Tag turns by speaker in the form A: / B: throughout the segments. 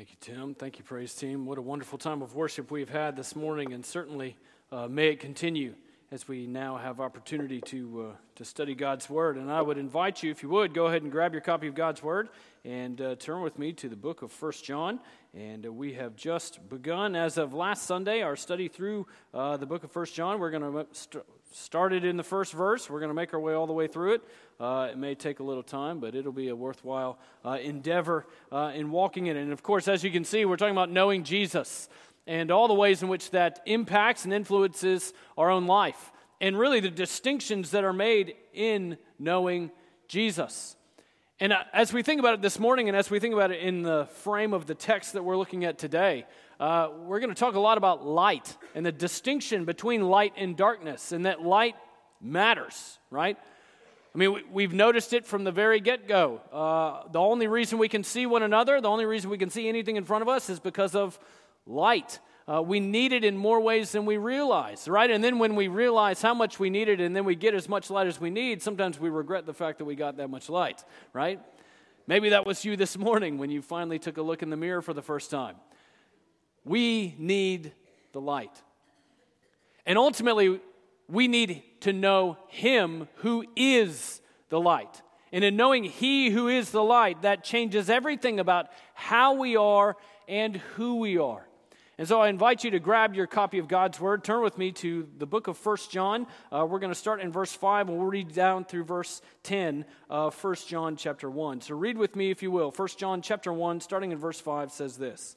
A: Thank you, Tim. Thank you, Praise Team. What a wonderful time of worship we've had this morning, and certainly uh, may it continue as we now have opportunity to, uh, to study God's Word. And I would invite you, if you would, go ahead and grab your copy of God's Word and uh, turn with me to the book of First John. And uh, we have just begun, as of last Sunday, our study through uh, the book of First John. We're going to st- start it in the first verse. We're going to make our way all the way through it. Uh, it may take a little time, but it'll be a worthwhile uh, endeavor uh, in walking in it. And of course, as you can see, we're talking about knowing Jesus and all the ways in which that impacts and influences our own life, and really the distinctions that are made in knowing Jesus. And uh, as we think about it this morning, and as we think about it in the frame of the text that we're looking at today, uh, we're going to talk a lot about light and the distinction between light and darkness, and that light matters, right? I mean, we've noticed it from the very get go. Uh, the only reason we can see one another, the only reason we can see anything in front of us is because of light. Uh, we need it in more ways than we realize, right? And then when we realize how much we need it and then we get as much light as we need, sometimes we regret the fact that we got that much light, right? Maybe that was you this morning when you finally took a look in the mirror for the first time. We need the light. And ultimately, we need to know Him who is the light. And in knowing He who is the light, that changes everything about how we are and who we are. And so I invite you to grab your copy of God's Word. Turn with me to the book of First John. Uh, we're going to start in verse 5 and we'll read down through verse 10 of 1 John chapter 1. So read with me if you will. 1 John chapter 1, starting in verse 5, says this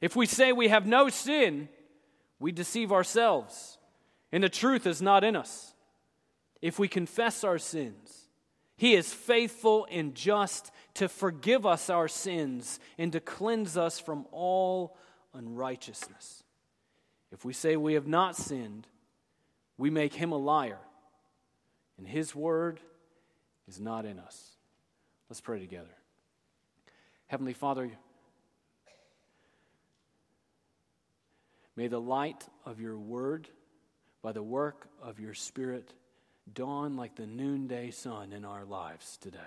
A: If we say we have no sin, we deceive ourselves and the truth is not in us. If we confess our sins, He is faithful and just to forgive us our sins and to cleanse us from all unrighteousness. If we say we have not sinned, we make Him a liar, and His word is not in us. Let's pray together. Heavenly Father, may the light of your word by the work of your Spirit dawn like the noonday sun in our lives today.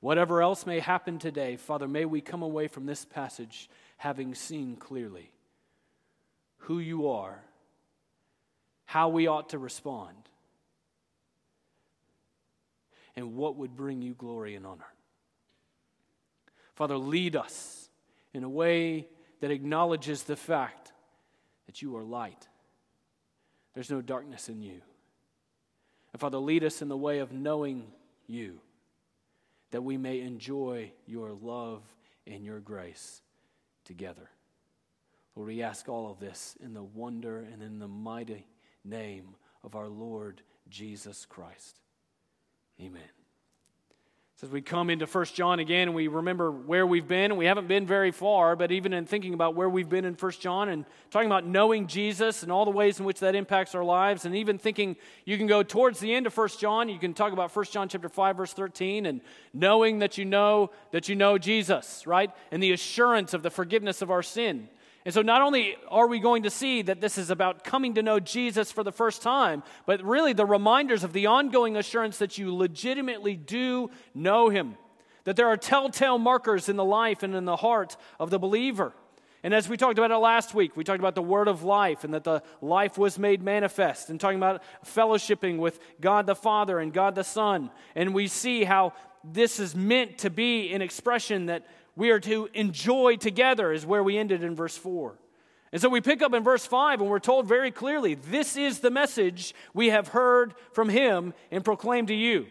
A: Whatever else may happen today, Father, may we come away from this passage having seen clearly who you are, how we ought to respond, and what would bring you glory and honor. Father, lead us in a way that acknowledges the fact that you are light. There's no darkness in you. And Father, lead us in the way of knowing you, that we may enjoy your love and your grace together. Lord, we ask all of this in the wonder and in the mighty name of our Lord Jesus Christ. Amen. As we come into First John again and we remember where we've been, we haven't been very far, but even in thinking about where we've been in First John and talking about knowing Jesus and all the ways in which that impacts our lives, and even thinking you can go towards the end of First John, you can talk about First John chapter 5, verse 13, and knowing that you know that you know Jesus, right? And the assurance of the forgiveness of our sin. And so, not only are we going to see that this is about coming to know Jesus for the first time, but really the reminders of the ongoing assurance that you legitimately do know Him, that there are telltale markers in the life and in the heart of the believer. And as we talked about it last week, we talked about the word of life and that the life was made manifest, and talking about fellowshipping with God the Father and God the Son. And we see how this is meant to be an expression that we are to enjoy together, is where we ended in verse 4. And so we pick up in verse 5, and we're told very clearly this is the message we have heard from him and proclaimed to you.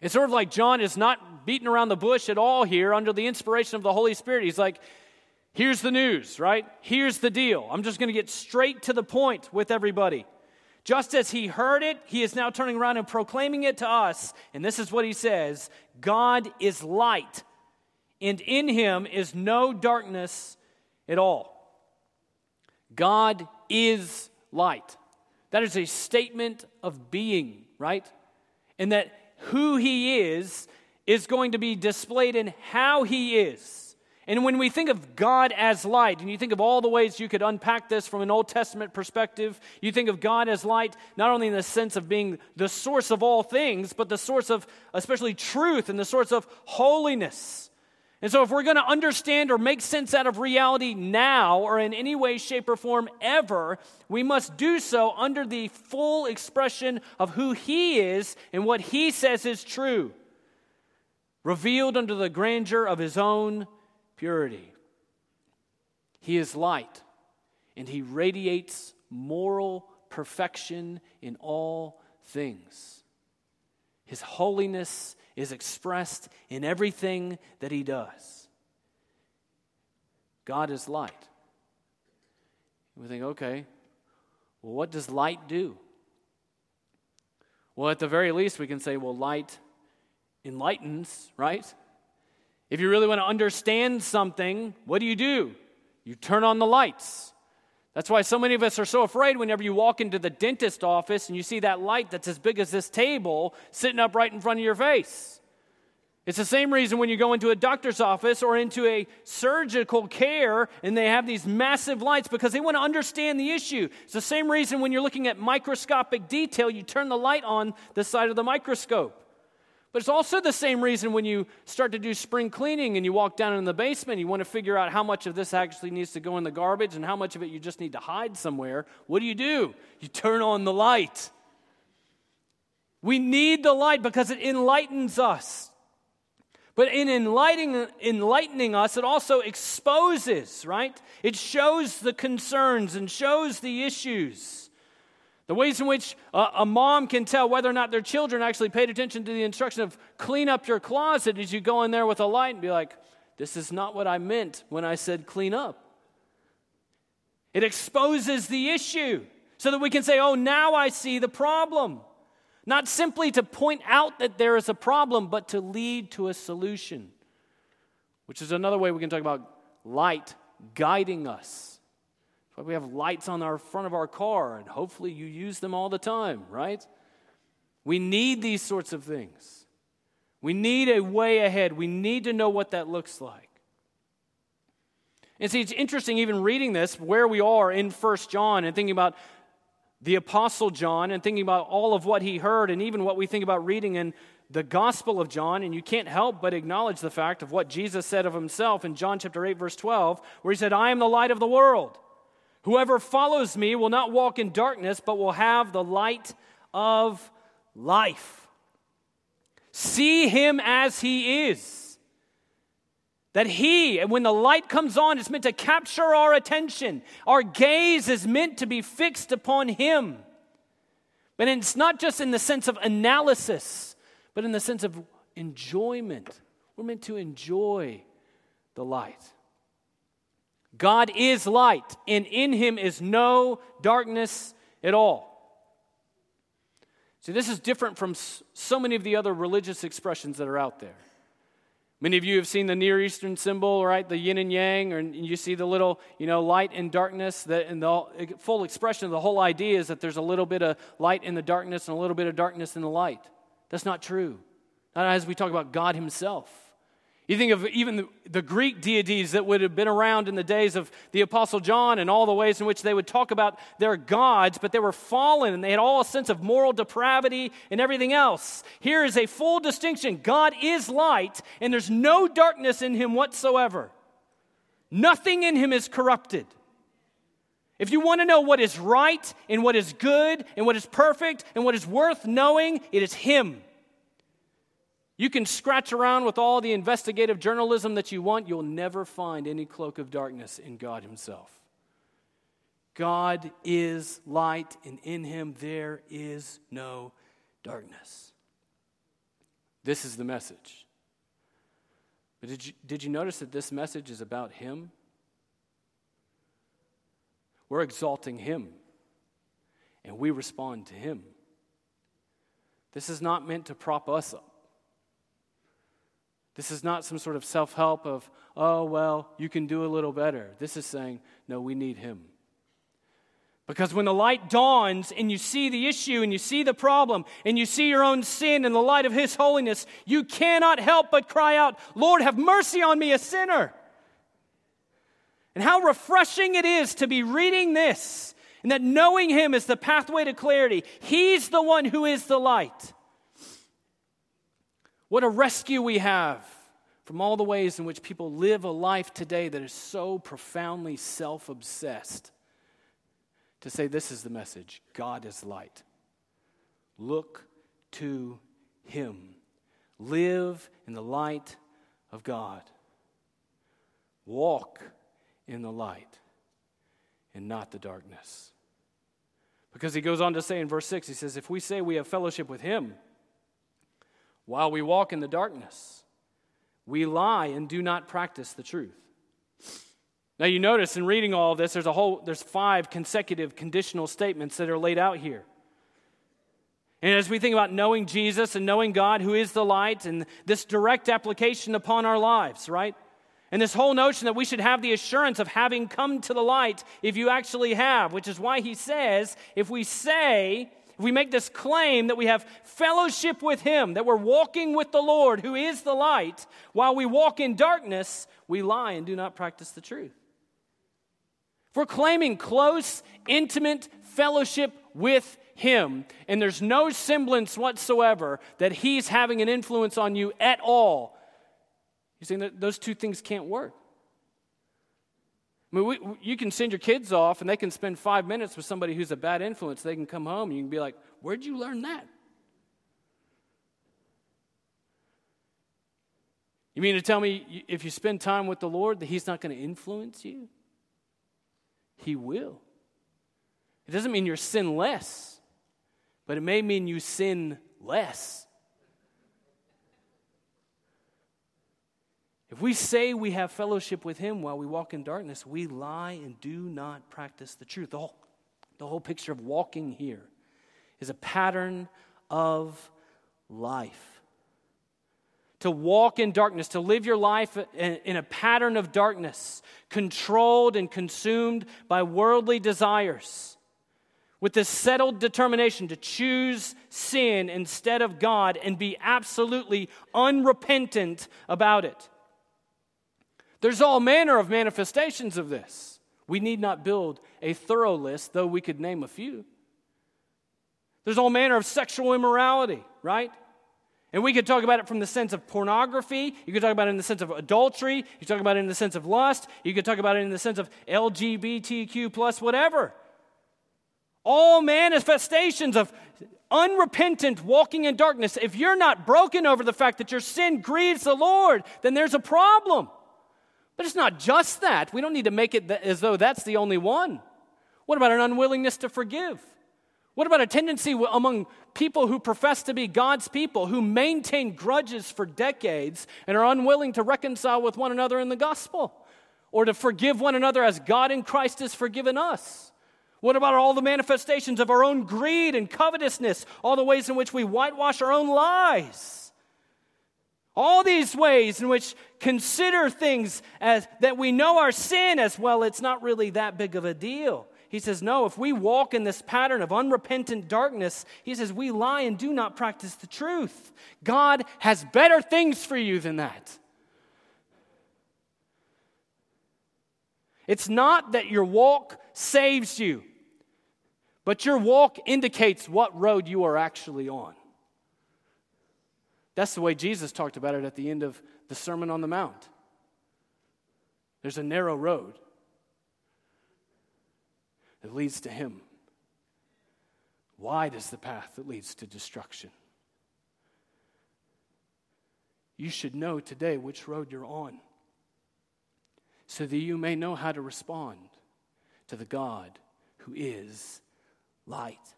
A: It's sort of like John is not beating around the bush at all here under the inspiration of the Holy Spirit. He's like, here's the news, right? Here's the deal. I'm just going to get straight to the point with everybody. Just as he heard it, he is now turning around and proclaiming it to us. And this is what he says God is light, and in him is no darkness at all. God is light. That is a statement of being, right? And that who he is is going to be displayed in how he is. And when we think of God as light, and you think of all the ways you could unpack this from an Old Testament perspective, you think of God as light not only in the sense of being the source of all things, but the source of especially truth and the source of holiness. And so, if we're going to understand or make sense out of reality now or in any way, shape, or form ever, we must do so under the full expression of who He is and what He says is true, revealed under the grandeur of His own purity. He is light, and He radiates moral perfection in all things. His holiness is expressed in everything that He does. God is light. We think, okay, well, what does light do? Well, at the very least, we can say, well, light enlightens, right? If you really want to understand something, what do you do? You turn on the lights. That's why so many of us are so afraid whenever you walk into the dentist office and you see that light that's as big as this table sitting up right in front of your face. It's the same reason when you go into a doctor's office or into a surgical care and they have these massive lights because they want to understand the issue. It's the same reason when you're looking at microscopic detail, you turn the light on the side of the microscope. But it's also the same reason when you start to do spring cleaning and you walk down in the basement, you want to figure out how much of this actually needs to go in the garbage and how much of it you just need to hide somewhere. What do you do? You turn on the light. We need the light because it enlightens us. But in enlightening, enlightening us, it also exposes, right? It shows the concerns and shows the issues. The ways in which a, a, mom can tell whether or not their children actually paid attention to the instruction of clean up your closet as you go in there with a light and be like, this is not what I meant when I said clean up. It exposes the issue so that we can say, oh, now I see the problem. Not simply to point out that there is a problem, but to lead to a solution, which is another way we can talk about light guiding us why we have lights on our front of our car, and hopefully you use them all the time, right? We need these sorts of things. We need a way ahead. We need to know what that looks like. And see, it's interesting even reading this, where we are in First John and thinking about the Apostle John and thinking about all of what he heard and even what we think about reading in the Gospel of John. And you can't help but acknowledge the fact of what Jesus said of himself in John chapter 8, verse 12, where he said, I am the light of the world. Whoever follows me will not walk in darkness, but will have the light of life. See him as he is. That he, and when the light comes on, it's meant to capture our attention. Our gaze is meant to be fixed upon him. But it's not just in the sense of analysis, but in the sense of enjoyment. We're meant to enjoy the light. God is light, and in him is no darkness at all. See, this is different from so many of the other religious expressions that are out there. Many of you have seen the Near Eastern symbol, right? The yin and yang, or you see the little, you know, light and darkness. That, and the full expression of the whole idea is that there's a little bit of light in the darkness and a little bit of darkness in the light. That's not true. Not as we talk about God Himself. You think of even the, the, Greek deities that would have been around in the days of the Apostle John and all the ways in which they would talk about their gods, but they were fallen and they had all a sense of moral depravity and everything else. Here is a full distinction God is light, and there's no darkness in him whatsoever. Nothing in him is corrupted. If you want to know what is right and what is good and what is perfect and what is worth knowing, it is him. You can scratch around with all the investigative journalism that you want, you'll never find any cloak of darkness in God Himself. God is light, and in Him there is no darkness. This is the message. But did you, did you notice that this message is about Him? We're exalting Him. and we respond to Him. This is not meant to prop us up. This is not some sort of self help of, oh, well, you can do a little better. This is saying, no, we need Him. Because when the light dawns and you see the issue and you see the problem and you see your own sin in the light of His holiness, you cannot help but cry out, Lord, have mercy on me, a sinner. And how refreshing it is to be reading this and that knowing Him is the pathway to clarity. He's the one who is the light. What a rescue we have from all the ways in which people live a life today that is so profoundly self obsessed. To say, this is the message God is light. Look to Him. Live in the light of God. Walk in the light and not the darkness. Because he goes on to say in verse 6, he says, If we say we have fellowship with him while we walk in the darkness, we lie and do not practice the truth. Now you notice in reading all of this, there's a whole there's five consecutive conditional statements that are laid out here. And as we think about knowing Jesus and knowing God, who is the light, and this direct application upon our lives, right? And this whole notion that we should have the assurance of having come to the light if you actually have, which is why he says, if we say, if we make this claim that we have fellowship with him, that we're walking with the Lord who is the light, while we walk in darkness, we lie and do not practice the truth. If we're claiming close, intimate fellowship with him, and there's no semblance whatsoever that he's having an influence on you at all, saying that those two things can't work. I mean, we, you can send your kids off and they can spend five minutes with somebody who's a bad influence. They can come home and you can be like, Where'd you learn that? You mean to tell me if you spend time with the Lord that He's not going to influence you? He will. It doesn't mean you're sinless, but it may mean you sin less. If we say we have fellowship with Him while we walk in darkness, we lie and do not practice the truth. The whole, the whole picture of walking here is a pattern of life. To walk in darkness, to live your life in a pattern of darkness, controlled and consumed by worldly desires, with this settled determination to choose sin instead of God and be absolutely unrepentant about it. There's all manner of manifestations of this. We need not build a thorough list, though we could name a few. There's all manner of sexual immorality, right? And we could talk about it from the sense of pornography. You could talk about it in the sense of adultery. You could talk about it in the sense of lust. You could talk about it in the sense of LGBTQ plus whatever. All manifestations of unrepentant walking in darkness. If you're not broken over the fact that your sin grieves the Lord, then there's a problem. But it's not just that. We don't need to make it as though that's the only one. What about an unwillingness to forgive? What about a tendency among people who profess to be God's people, who maintain grudges for decades and are unwilling to reconcile with one another in the gospel or to forgive one another as God in Christ has forgiven us? What about all the manifestations of our own greed and covetousness, all the ways in which we whitewash our own lies? All these ways in which consider things as that we know our sin as well, it's not really that big of a deal. He says, No, if we walk in this pattern of unrepentant darkness, he says, we lie and do not practice the truth. God has better things for you than that. It's not that your walk saves you, but your walk indicates what road you are actually on. That's the way Jesus talked about it at the end of the Sermon on the Mount. There's a narrow road that leads to Him. Wide is the path that leads to destruction. You should know today which road you're on so that you may know how to respond to the God who is light.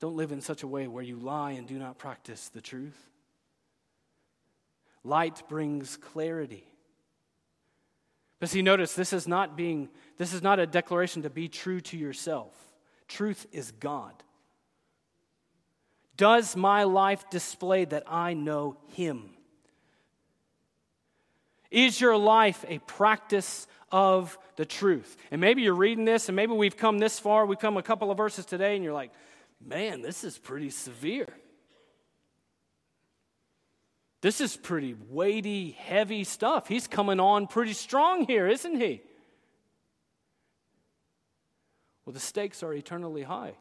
A: Don't live in such a way where you lie and do not practice the truth. Light brings clarity. But see, notice this is not being, this is not a declaration to be true to yourself. Truth is God. Does my life display that I know Him? Is your life a practice of the truth? And maybe you're reading this, and maybe we've come this far. We've come a couple of verses today, and you're like, man, this is pretty severe. This is pretty weighty, heavy stuff. He's coming on pretty strong here, isn't he? Well, the stakes are eternally high.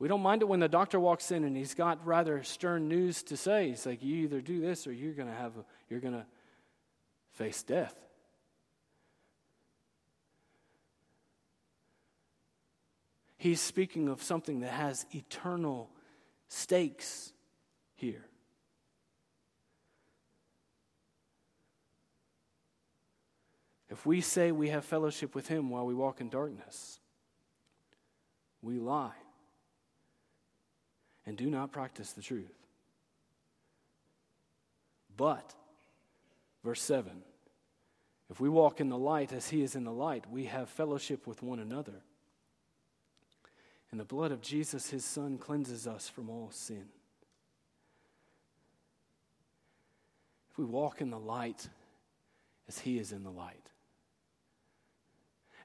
A: We don't mind it when the doctor walks in and he's got rather stern news to say. He's like, you either do this or you're going to have you're going to face death. He's speaking of something that has eternal stakes here. If we say we have fellowship with Him while we walk in darkness, we lie and do not practice the truth. But, verse 7 if we walk in the light as He is in the light, we have fellowship with one another. And the blood of Jesus, His Son, cleanses us from all sin. If we walk in the light as He is in the light,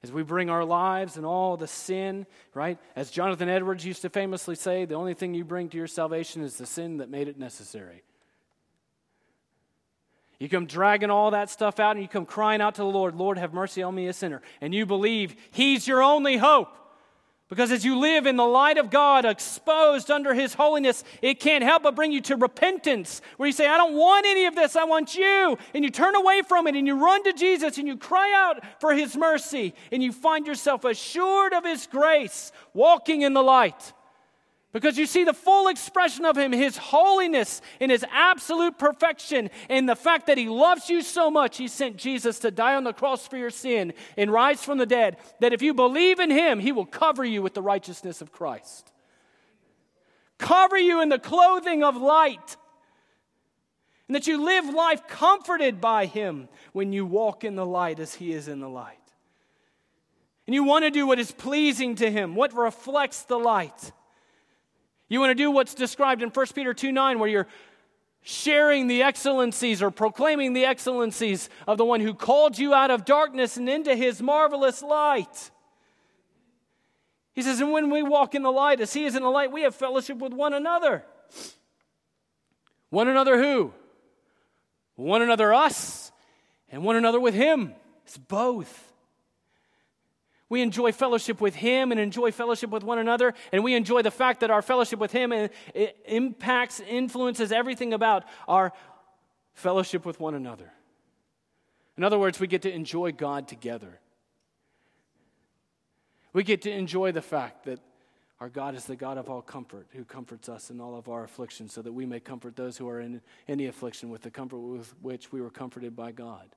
A: as we bring our lives and all the sin, right? As Jonathan Edwards used to famously say, the only thing you bring to your salvation is the sin that made it necessary. You come dragging all that stuff out and you come crying out to the Lord, Lord, have mercy on me, a sinner. And you believe He's your only hope. Because as you live in the light of God, exposed under His holiness, it can't help but bring you to repentance, where you say, I don't want any of this, I want you. And you turn away from it and you run to Jesus and you cry out for His mercy, and you find yourself assured of His grace, walking in the light. Because you see the full expression of Him, His holiness and His absolute perfection, and the fact that He loves you so much, He sent Jesus to die on the cross for your sin and rise from the dead, that if you believe in Him, He will cover you with the righteousness of Christ. Cover you in the clothing of light. And that you live life comforted by Him when you walk in the light as He is in the light. And you want to do what is pleasing to Him, what reflects the light. You want to do what's described in 1 Peter 2 9, where you're sharing the excellencies or proclaiming the excellencies of the one who called you out of darkness and into his marvelous light. He says, and when we walk in the light as he is in the light, we have fellowship with one another. One another who? One another us, and one another with him. It's both. We enjoy fellowship with Him and enjoy fellowship with one another, and we enjoy the fact that our fellowship with Him uh, impacts, influences everything about our fellowship with one another. In other words, we get to enjoy God together. We get to enjoy the fact that our God is the God of all comfort, who comforts us in all of our afflictions, so that we may comfort those who are in any affliction with the comfort with which we were comforted by God.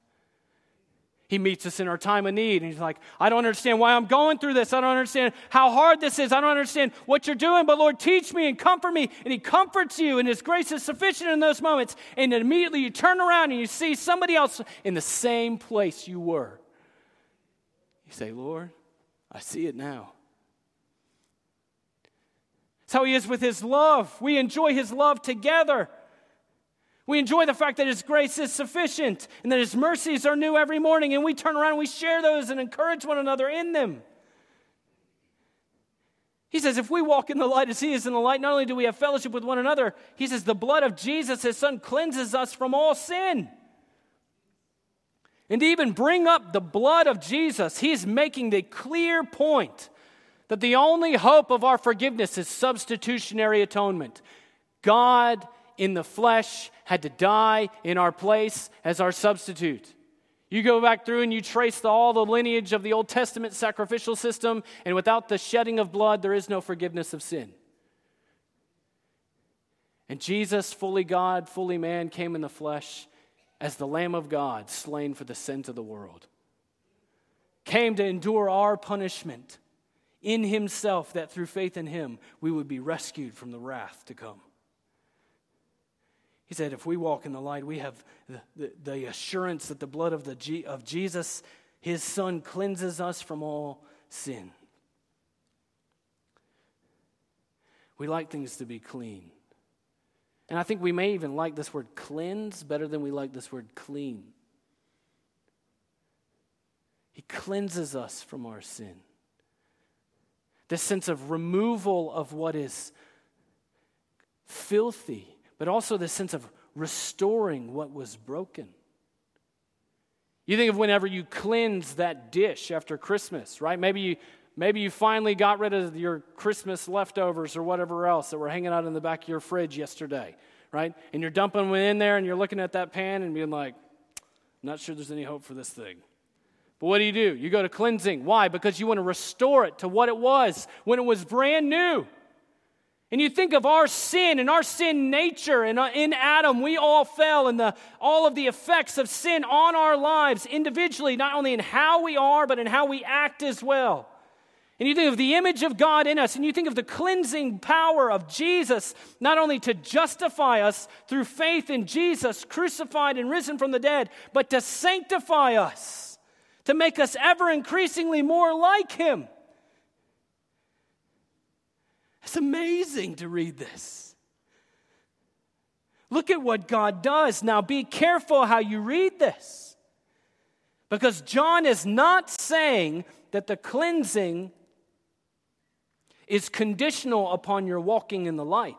A: He meets us in our time of need. And he's like, I don't understand why I'm going through this. I don't understand how hard this is. I don't understand what you're doing, but Lord, teach me and comfort me. And he comforts you, and his grace is sufficient in those moments. And immediately you turn around and you see somebody else in the same place you were. You say, Lord, I see it now. That's how he is with his love. We enjoy his love together. We enjoy the fact that His grace is sufficient and that His mercies are new every morning, and we turn around and we share those and encourage one another in them. He says, if we walk in the light as He is in the light, not only do we have fellowship with one another, He says, the blood of Jesus, His Son, cleanses us from all sin. And to even bring up the blood of Jesus, He's making the clear point that the only hope of our forgiveness is substitutionary atonement. God in the flesh had to die in our place as our substitute. You go back through and you trace the, all the lineage of the Old Testament sacrificial system, and without the shedding of blood, there is no forgiveness of sin. And Jesus, fully God, fully man, came in the flesh as the Lamb of God, slain for the sins of the world. Came to endure our punishment in himself, that through faith in him we would be rescued from the wrath to come. He said, if we walk in the light, we have the, the, the assurance that the blood of, the of Jesus, his son, cleanses us from all sin. We like things to be clean. And I think we may even like this word cleanse better than we like this word clean. He cleanses us from our sin. This sense of removal of what is filthy, but also the sense of restoring what was broken. You think of whenever you cleanse that dish after Christmas, right? Maybe you, maybe you finally got rid of your Christmas leftovers or whatever else that were hanging out in the back of your fridge yesterday, right? And you're dumping them in there and you're looking at that pan and being like, I'm not sure there's any hope for this thing. But what do you do? You go to cleansing. Why? Because you want to restore it to what it was when it was brand new. And you think of our sin and our sin nature, and uh, in Adam, we all fell, and the, all of the effects of sin on our lives individually, not only in how we are, but in how we act as well. And you think of the image of God in us, and you think of the cleansing power of Jesus, not only to justify us through faith in Jesus, crucified and risen from the dead, but to sanctify us, to make us ever increasingly more like Him. It's amazing to read this. Look at what God does. Now, be careful how you read this. Because John is not saying that the cleansing is conditional upon your walking in the light.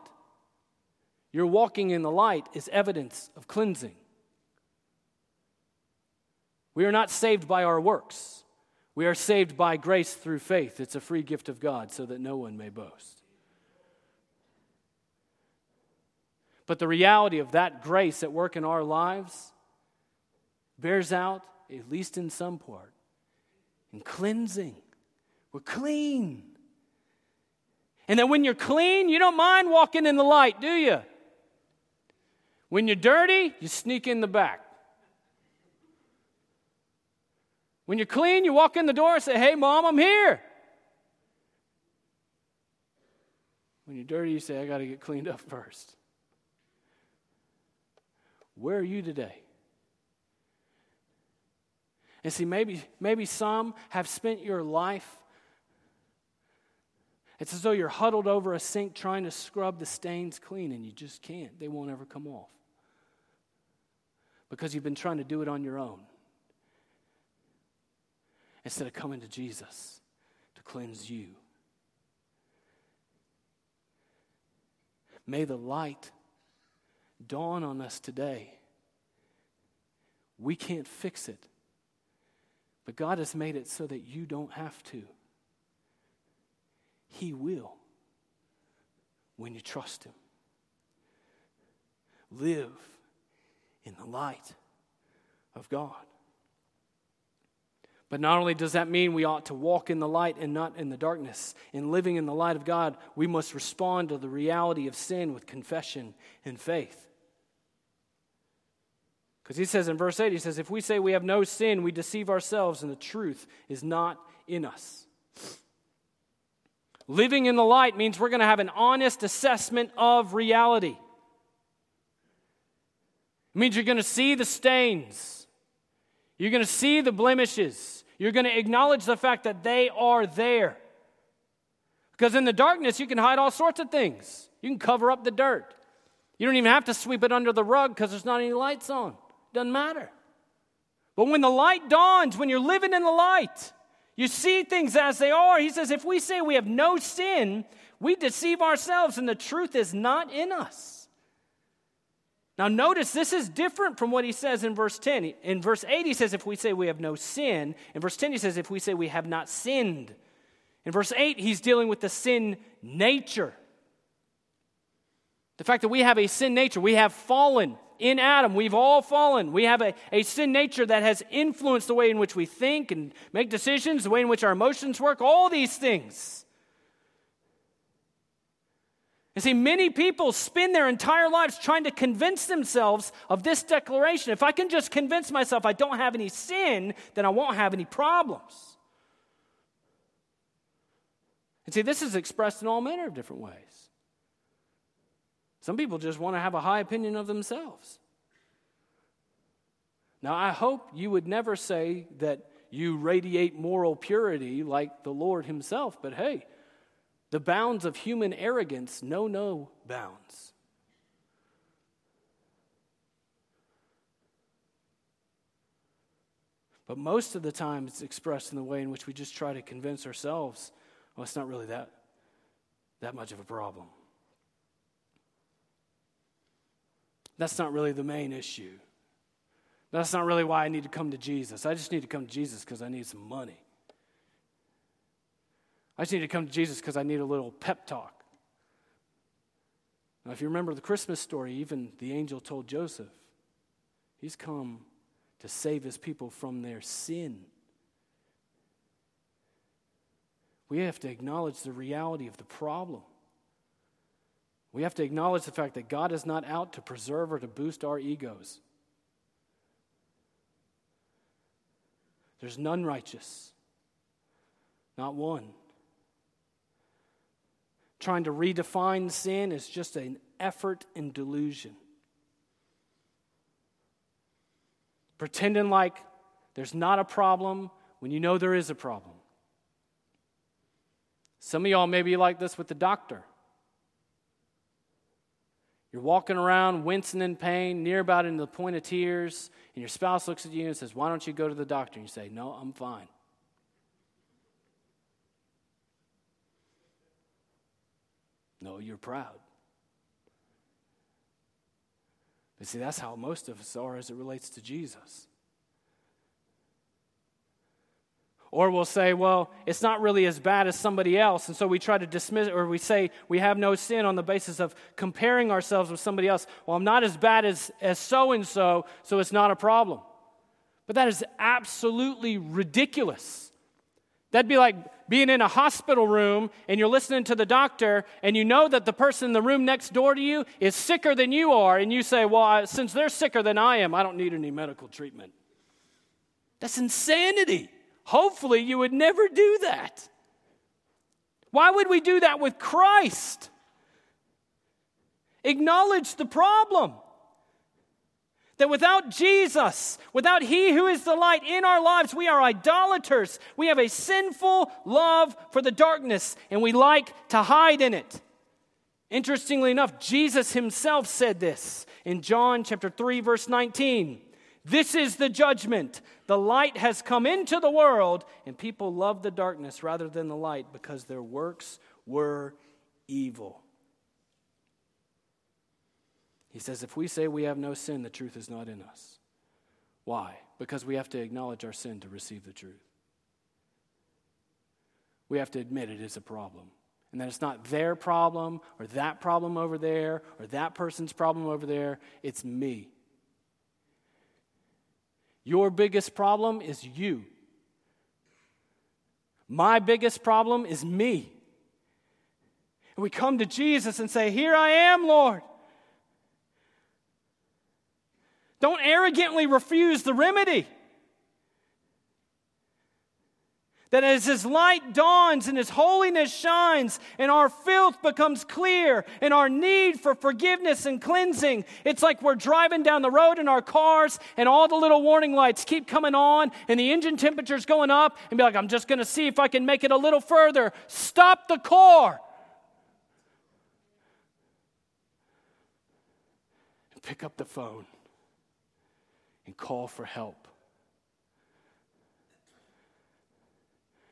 A: Your walking in the light is evidence of cleansing. We are not saved by our works. We are saved by grace through faith. It's a free gift of God so that no one may boast. But the reality of that grace at work in our lives bears out, at least in some part, in cleansing. We're clean. And then when you're clean, you don't mind walking in the light, do you? When you're dirty, you sneak in the back. When you're clean, you walk in the door and say, Hey, mom, I'm here. When you're dirty, you say, I got to get cleaned up first. Where are you today? And see, maybe, maybe some have spent your life. It's as though you're huddled over a sink trying to scrub the stains clean, and you just can't. They won't ever come off. Because you've been trying to do it on your own. Instead of coming to Jesus to cleanse you. May the light dawn on us today. We can't fix it, but God has made it so that you don't have to. He will when you trust Him. Live in the light of God. But not only does that mean we ought to walk in the light and not in the darkness, in living in the light of God, we must respond to the reality of sin with confession and faith. Because he says in verse 8, he says, If we say we have no sin, we deceive ourselves, and the truth is not in us. Living in the light means we're going to have an honest assessment of reality. It means you're going to see the stains, you're going to see the blemishes, you're going to acknowledge the fact that they are there. Because in the darkness, you can hide all sorts of things. You can cover up the dirt. You don't even have to sweep it under the rug because there's not any lights on. Doesn't matter. But when the light dawns, when you're living in the light, you see things as they are. He says, if we say we have no sin, we deceive ourselves and the truth is not in us. Now, notice this is different from what he says in verse 10. In verse 8, he says, if we say we have no sin. In verse 10, he says, if we say we have not sinned. In verse 8, he's dealing with the sin nature. The fact that we have a sin nature, we have fallen in Adam. We've all fallen. We have a, a sin nature that has influenced the way in which we think and make decisions, the way in which our emotions work, all these things. And see, many people spend their entire lives trying to convince themselves of this declaration. If I can just convince myself I don't have any sin, then I won't have any problems. And see, this is expressed in all manner of different ways. Some people just want to have a high opinion of themselves. Now, I hope you would never say that you radiate moral purity like the Lord Himself, but hey, the bounds of human arrogance know no bounds. But most of the time, it's expressed in the way in which we just try to convince ourselves, well, it's not really that, that much of a problem. That's not really the main issue. That's not really why I need to come to Jesus. I just need to come to Jesus because I need some money. I just need to come to Jesus because I need a little pep talk. Now, if you remember the Christmas story, even the angel told Joseph, He's come to save his people from their sin. We have to acknowledge the reality of the problem. We have to acknowledge the fact that God is not out to preserve or to boost our egos. There's none righteous, not one. Trying to redefine sin is just an effort in delusion. pretending like there's not a problem when you know there is a problem. Some of y'all may be like this with the doctor. You're walking around wincing in pain, near about in the point of tears, and your spouse looks at you and says, Why don't you go to the doctor? And you say, No, I'm fine. No, you're proud. But see, that's how most of us are as it relates to Jesus. Or we'll say, well, it's not really as bad as somebody else. And so we try to dismiss it, or we say we have no sin on the basis of comparing ourselves with somebody else. Well, I'm not as bad as so and so, so it's not a problem. But that is absolutely ridiculous. That'd be like being in a hospital room and you're listening to the doctor and you know that the person in the room next door to you is sicker than you are, and you say, Well, since they're sicker than I am, I don't need any medical treatment. That's insanity. Hopefully, you would never do that. Why would we do that with Christ? Acknowledge the problem. That without Jesus, without He who is the light in our lives, we are idolaters. We have a sinful love for the darkness and we like to hide in it. Interestingly enough, Jesus Himself said this in John chapter 3, verse 19. This is the judgment. The light has come into the world, and people love the darkness rather than the light because their works were evil. He says, if we say we have no sin, the truth is not in us. Why? Because we have to acknowledge our sin to receive the truth. We have to admit it is a problem. And that it's not their problem or that problem over there or that person's problem over there. It's me. Your biggest problem is you. My biggest problem is me. And we come to Jesus and say, Here I am, Lord. Don't arrogantly refuse the remedy. That as His light dawns and His holiness shines and our filth becomes clear and our need for forgiveness and cleansing, it's like we're driving down the road in our cars and all the little warning lights keep coming on and the engine temperature's going up and be like, I'm just going to see if I can make it a little further. Stop the car. Pick up the phone and call for help.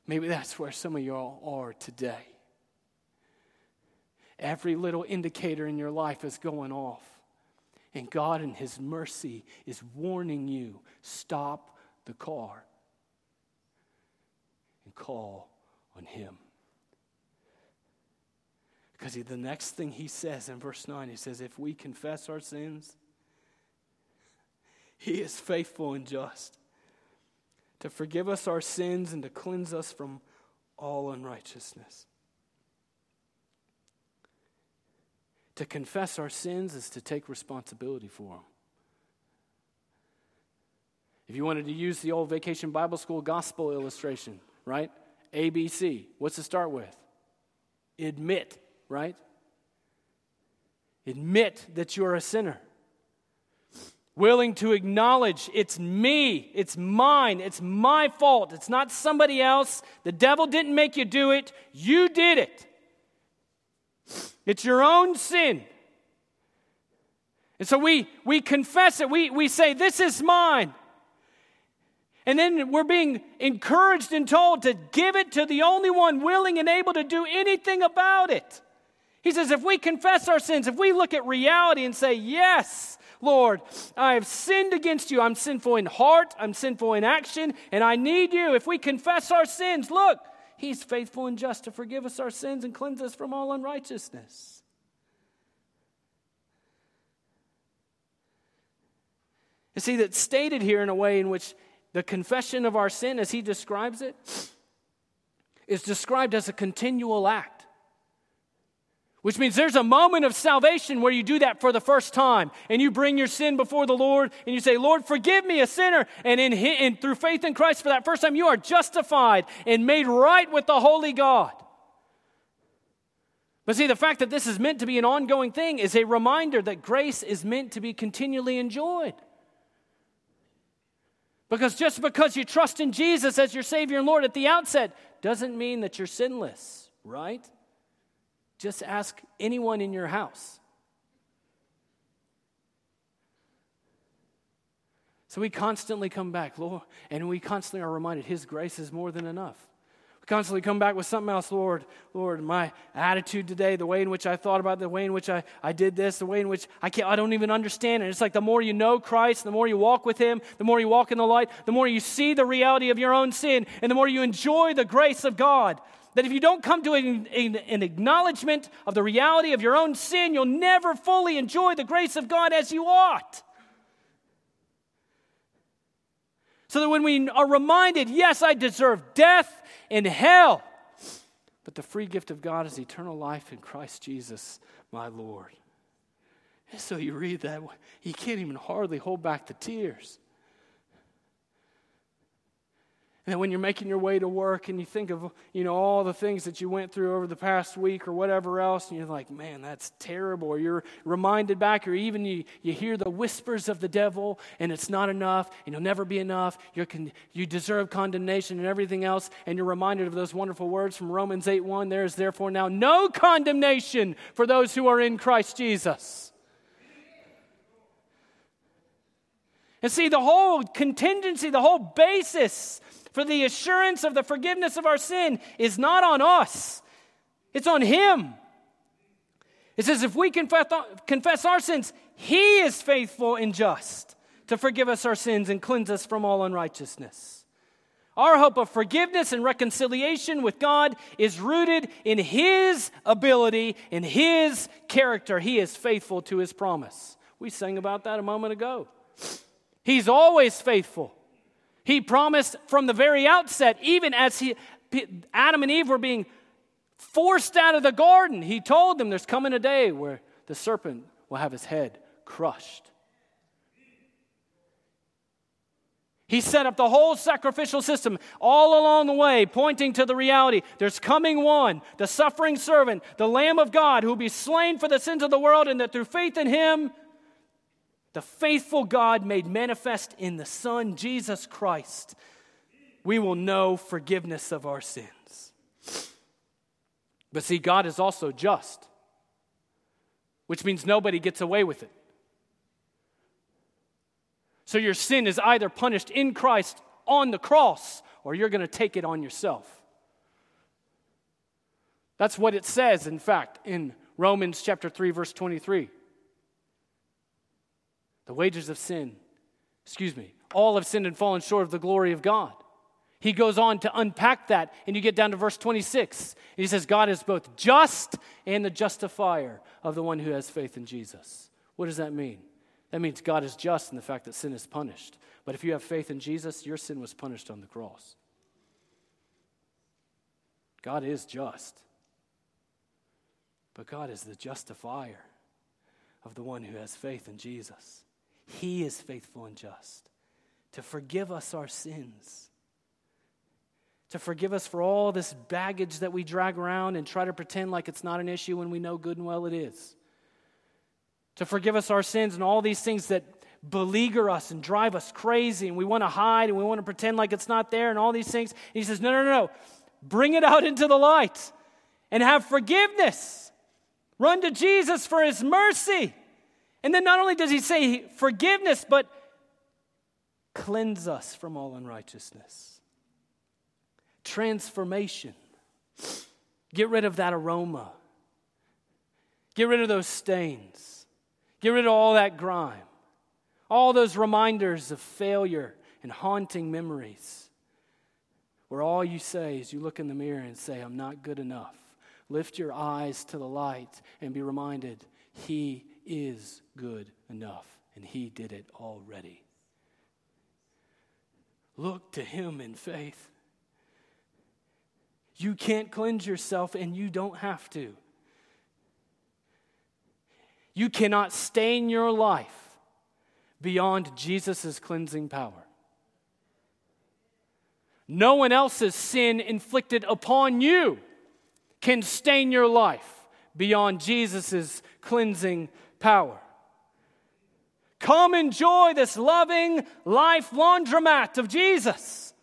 A: Maybe that's where some of y'all are today. Every little indicator in your life is going off. And God, in His mercy, is warning you stop the car and call on Him. Because the next thing He says in verse 9, He says, If we confess our sins, he is faithful and just to forgive us our sins and to cleanse us from all unrighteousness. To confess our sins is to take responsibility for them. If you wanted to use the old vacation Bible school gospel illustration, right? ABC, what's to start with? Admit, right? Admit that you're a sinner. Willing to acknowledge it's me, it's mine, it's my fault, it's not somebody else. The devil didn't make you do it, you did it. It's your own sin. And so we, we confess it, we, we say, This is mine. And then we're being encouraged and told to give it to the only one willing and able to do anything about it. He says, if we confess our sins, if we look at reality and say, Yes, Lord, I have sinned against you. I'm sinful in heart, I'm sinful in action, and I need you. If we confess our sins, look, He's faithful and just to forgive us our sins and cleanse us from all unrighteousness. You see, that's stated here in a way in which the confession of our sin, as he describes it, is described as a continual act. Which means there's a moment of salvation where you do that for the first time and you bring your sin before the Lord and you say, Lord, forgive me, a sinner. And, in, and through faith in Christ for that first time, you are justified and made right with the Holy God. But see, the fact that this is meant to be an ongoing thing is a reminder that grace is meant to be continually enjoyed. Because just because you trust in Jesus as your Savior and Lord at the outset doesn't mean that you're sinless, right? Just ask anyone in your house. So we constantly come back, Lord, and we constantly are reminded His grace is more than enough. We constantly come back with something else, Lord, Lord, my attitude today, the way in which I thought about it, the way in which I, I did this, the way in which I can't I don't even understand it. It's like the more you know Christ, the more you walk with Him, the more you walk in the light, the more you see the reality of your own sin, and the more you enjoy the grace of God that if you don't come to an, an, acknowledgement of the reality of your own sin, you'll never fully enjoy the grace of God as you ought. So that when we are reminded, yes, I deserve death and hell, but the free gift of God is eternal life in Christ Jesus, my Lord. And so you read that, you can't even hardly hold back the tears. And when you're making your way to work and you think of, you know, all the things that you went through over the past week or whatever else, and you're like, man, that's terrible. Or you're reminded back, or even you, you hear the whispers of the devil and it's not enough and you'll never be enough. You're con- you deserve condemnation and everything else. And you're reminded of those wonderful words from Romans 8 1 there is therefore now no condemnation for those who are in Christ Jesus. And see, the whole contingency, the whole basis for the assurance of the forgiveness of our sin is not on us, it's on Him. It says, if we confess, our sins, He is faithful and just to forgive us our sins and cleanse us from all unrighteousness. Our hope of forgiveness and reconciliation with God is rooted in His ability, in His character. He is faithful to His promise. We sang about that a moment ago. He's always faithful. He promised from the very outset, even as he, Adam and Eve were being forced out of the garden, he told them there's coming a day where the serpent will have his head crushed. He set up the whole sacrificial system all along the way, pointing to the reality there's coming one, the suffering servant, the Lamb of God, who will be slain for the sins of the world, and that through faith in him, the faithful God made manifest in the Son, Jesus Christ, we will know forgiveness of our sins. But see, God is also just, which means nobody gets away with it. So your sin is either punished in Christ on the cross or you're going to take it on yourself. That's what it says, in fact, in Romans chapter 3, verse 23. The wages of sin, excuse me, all have sinned and fallen short of the glory of God. He goes on to unpack that, and you get down to verse 26. And he says, God is both just and the justifier of the one who has faith in Jesus. What does that mean? That means God is just in the fact that sin is punished. But if you have faith in Jesus, your sin was punished on the cross. God is just. But God is the justifier of the one who has faith in Jesus. He is faithful and just to forgive us our sins, to forgive us for all this baggage that we drag around and try to pretend like it's not an issue when we know good and well it is, to forgive us our sins and all these things that beleaguer us and drive us crazy, and we want to hide and we want to pretend like it's not there and all these things. And he says, No, no, no, no. Bring it out into the light and have forgiveness. Run to Jesus for his mercy. And then not only does he say forgiveness, but cleanse us from all unrighteousness. Transformation. Get rid of that aroma. Get rid of those stains. Get rid of all that grime. All those reminders of failure and haunting memories. Where all you say is you look in the mirror and say, I'm not good enough. Lift your eyes to the light and be reminded, He is good enough, and He did it already. Look to Him in faith. You can't cleanse yourself, and you don't have to. You cannot stain your life beyond Jesus' cleansing power. No one else's sin inflicted upon you can stain your life beyond Jesus' cleansing power. Come enjoy this loving life laundromat of Jesus.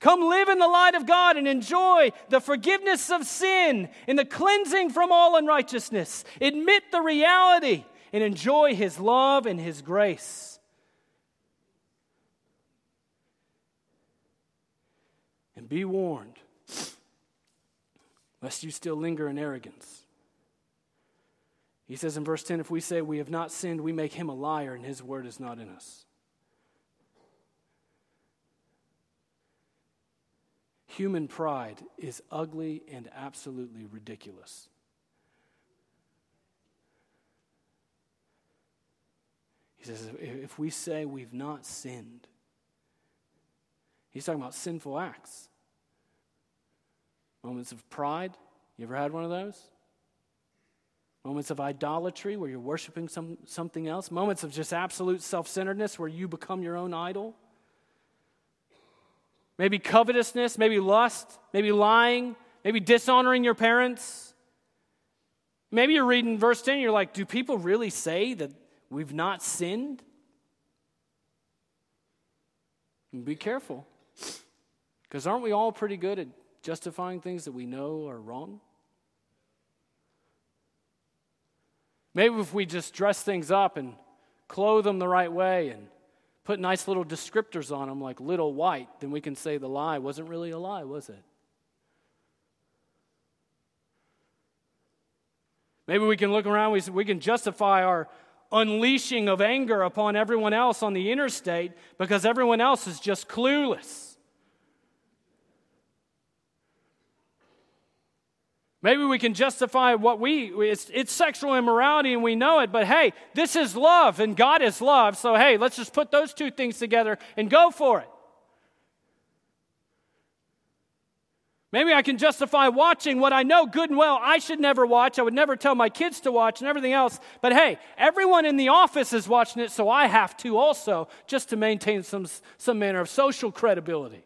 A: Come live in the light of God and enjoy the forgiveness of sin and the cleansing from all unrighteousness. Admit the reality and enjoy His love and His grace. And be warned lest you still linger in arrogance. He says in verse 10 if we say we have not sinned, we make him a liar, and his word is not in us. Human pride is ugly and absolutely ridiculous. He says, if we say we've not sinned, he's talking about sinful acts. Moments of pride. You ever had one of those? Moments of idolatry where you're worshiping some, something else. Moments of just absolute self centeredness where you become your own idol. Maybe covetousness, maybe lust, maybe lying, maybe dishonoring your parents. Maybe you're reading verse 10 and you're like, do people really say that we've not sinned? Be careful. Because aren't we all pretty good at justifying things that we know are wrong? Maybe if we just dress things up and clothe them the right way and put nice little descriptors on them like little white, then we can say the lie wasn't really a lie, was it? Maybe we can look around, we, we can justify our unleashing of anger upon everyone else on the interstate because everyone else is just clueless. Maybe we can justify what we, it's, it's, sexual immorality and we know it, but hey, this is love and God is love. So hey, let's just put those two things together and go for it. Maybe I can justify watching what I know good and well I should never watch. I would never tell my kids to watch and everything else. But hey, everyone in the office is watching it, so I have to also, just to maintain some, some manner of social credibility.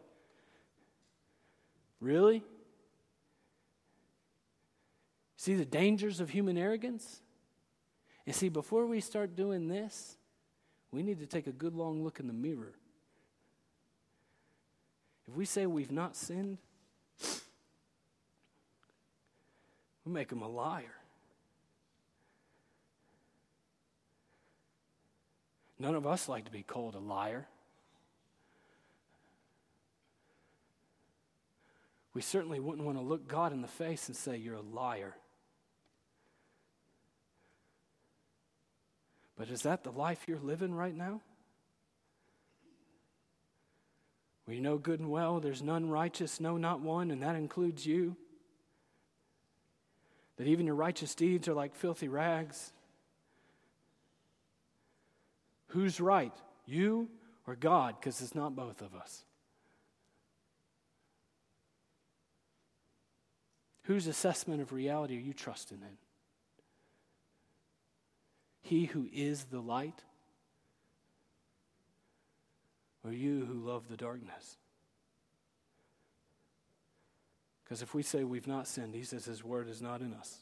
A: Really? See the dangers of human arrogance? And see, before we start doing this, we need to take a good long look in the mirror. If we say we've not sinned, we make him a liar. None of us like to be called a liar. We certainly wouldn't want to look God in the face and say, You're a liar. But is that the life you're living right now? You know good and well there's none righteous, no, not one, and that includes you. That even your righteous deeds are like filthy rags. Who's right, you or God? Because it's not both of us. Whose assessment of reality are you trusting in? He who is the light? Or you who love the darkness? Because if we say we've not sinned, he says his word is not in us.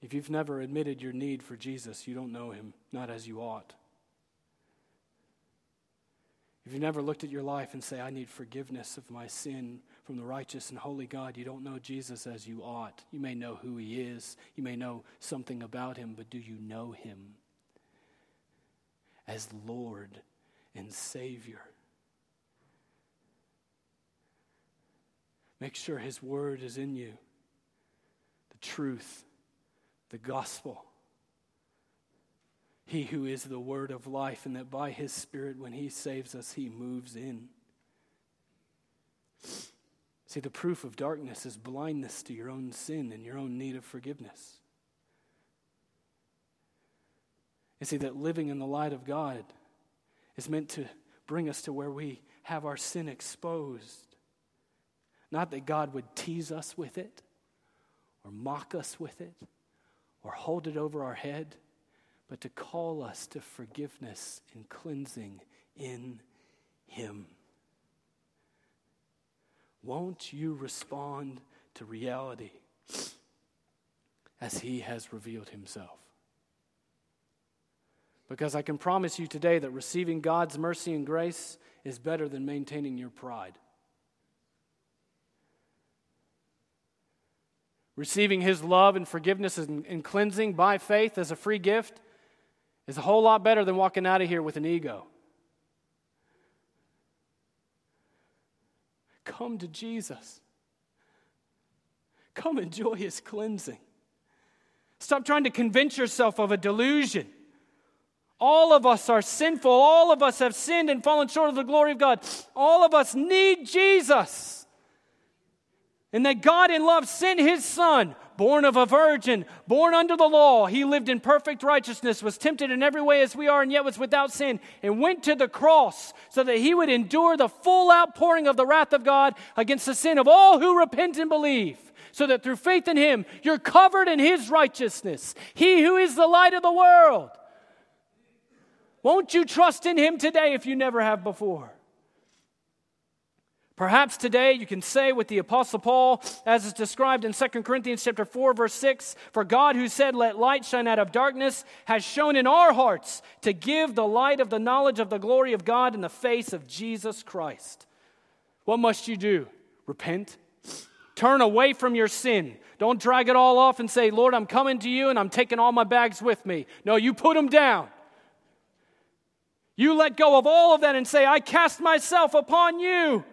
A: If you've never admitted your need for Jesus, you don't know him, not as you ought. If you've never looked at your life and say, I need forgiveness of my sin from the righteous and holy God, you don't know Jesus as you ought. You may know who he is, you may know something about him, but do you know him as Lord and Savior? Make sure his word is in you, the truth the gospel. He who is the word of life, and that by his Spirit, when he saves us, he moves in. See, the proof of darkness is blindness to your own sin and your own need of forgiveness. You see, that living in the light of God is meant to bring us to where we have our sin exposed. Not that God would tease us with it or mock us with it or hold it over our head, but to call us to forgiveness and cleansing in Him. Won't you respond to reality as He has revealed Himself? Because I can promise you today that receiving God's mercy and grace is better than maintaining your pride. Receiving His love and forgiveness and, cleansing by faith as a free gift is a whole lot better than walking out of here with an ego. Come to Jesus. Come enjoy His cleansing. Stop trying to convince yourself of a delusion. All of us are sinful. All of us have sinned and fallen short of the glory of God. All of us need Jesus. And that God in love sent his son, born of a virgin, born under the law. He lived in perfect righteousness, was tempted in every way as we are, and yet was without sin, and went to the cross so that he would endure the full outpouring of the wrath of God against the sin of all who repent and believe. So that through faith in him, you're covered in his righteousness. He who is the light of the world. Won't you trust in him today if you never have before? Perhaps today you can say with the apostle Paul as is described in 2 Corinthians chapter 4 verse 6, for God who said let light shine out of darkness has shone in our hearts to give the light of the knowledge of the glory of God in the face of Jesus Christ. What must you do? Repent. Turn away from your sin. Don't drag it all off and say, Lord, I'm coming to you and I'm taking all my bags with me. No, you put them down. You let go of all of that and say, I cast myself upon you.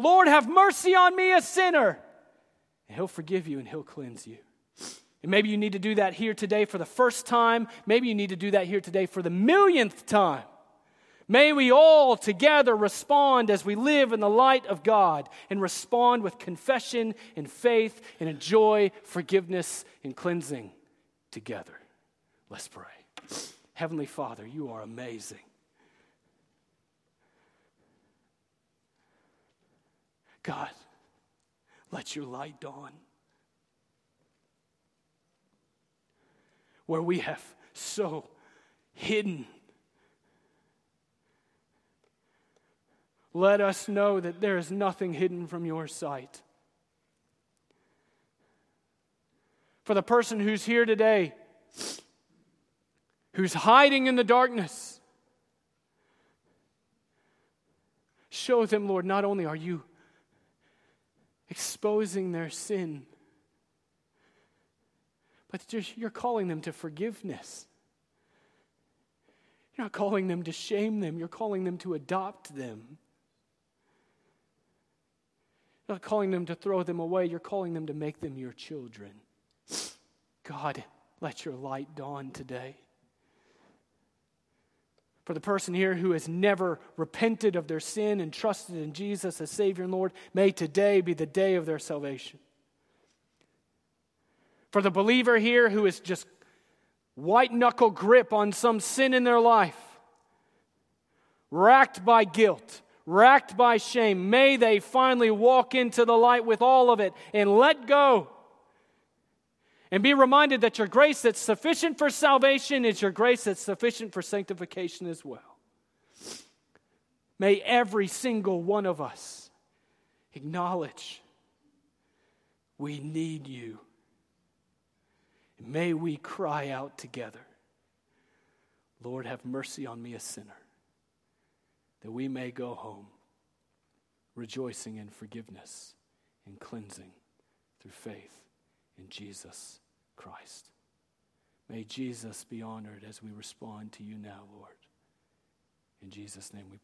A: Lord, have mercy on me, a sinner. And He'll forgive you and He'll cleanse you. And maybe you need to do that here today for the first time. Maybe you need to do that here today for the millionth time. May we all together respond as we live in the light of God and respond with confession and faith and enjoy forgiveness and cleansing together. Let's pray. Heavenly Father, you are amazing. God, let your light dawn. Where we have so hidden. Let us know that there is nothing hidden from your sight. For the person who's here today, who's hiding in the darkness, show them, Lord, not only are you exposing their sin. But you're calling them to forgiveness. You're not calling them to shame them, you're calling them to adopt them. You're not calling them to throw them away, you're calling them to make them your children. God, let your light dawn today for the person here who has never repented of their sin and trusted in Jesus as Savior and Lord, may today be the day of their salvation. For the believer here who is just white knuckle grip on some sin in their life, racked by guilt, racked by shame, may they finally walk into the light with all of it and let go and be reminded that your grace that's sufficient for salvation is your grace that's sufficient for sanctification as well. May every single one of us acknowledge we need you. May we cry out together, Lord, have mercy on me, a sinner, that we may go home rejoicing in forgiveness and cleansing through faith in Jesus Christ. May Jesus be honored as we respond to you now, Lord. In Jesus' name we pray.